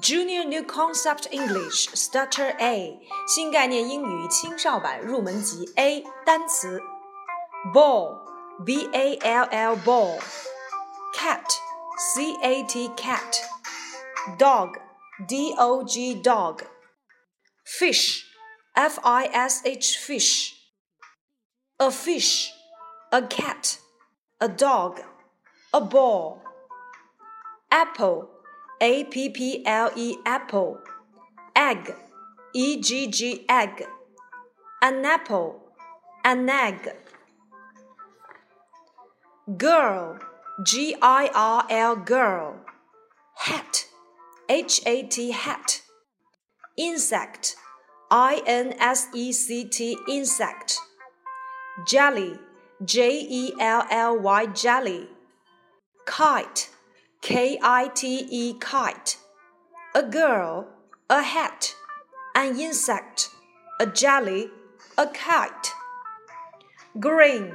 Junior New Concept English Starter A 新概念英语青少版入门级 A 单词 Ball B A L L Ball Cat C A T Cat Dog D O G Dog Fish F I S H Fish A fish A cat A dog A ball Apple a P P L E apple, egg, E G G egg, an apple, an egg. Girl, G I R L girl, hat, H A T hat. Insect, I N S E C T insect. Jelly, J E L L Y jelly. Kite K I T E kite, a girl, a hat, an insect, a jelly, a kite. Green,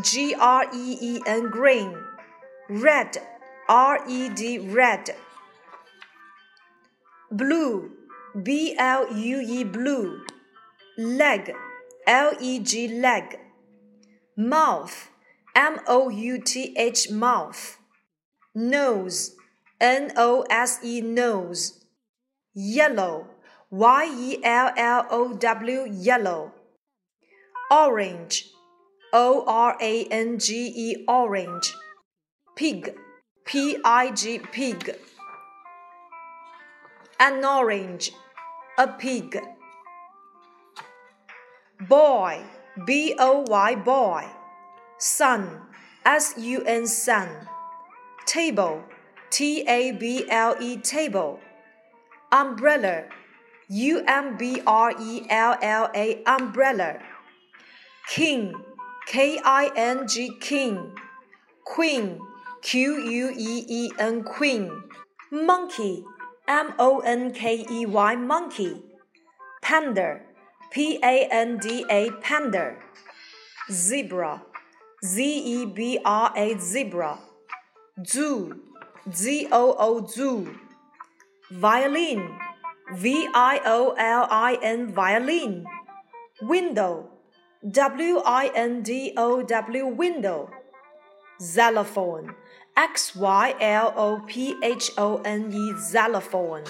G R E E N green, red, R E D red. Blue, B L U E blue, leg, L E G leg. Mouth, M O U T H mouth nose, N O S E nose, yellow, Y E L L O W yellow, orange, O R A N G E orange, pig, P I G pig, an orange, a pig, boy, B O Y boy, sun, S U N sun table, T A B L E table, umbrella, U M B R E L L A umbrella, king, K I N G king, queen, Q U E E N queen, monkey, M O N K E Y monkey, panda, P A N D A panda, zebra, Z E B R A zebra zoo, Z O O zoo, violin, V I O L I N violin, window, W I N D O W window, xylophone, X Y L O P H O N E xylophone.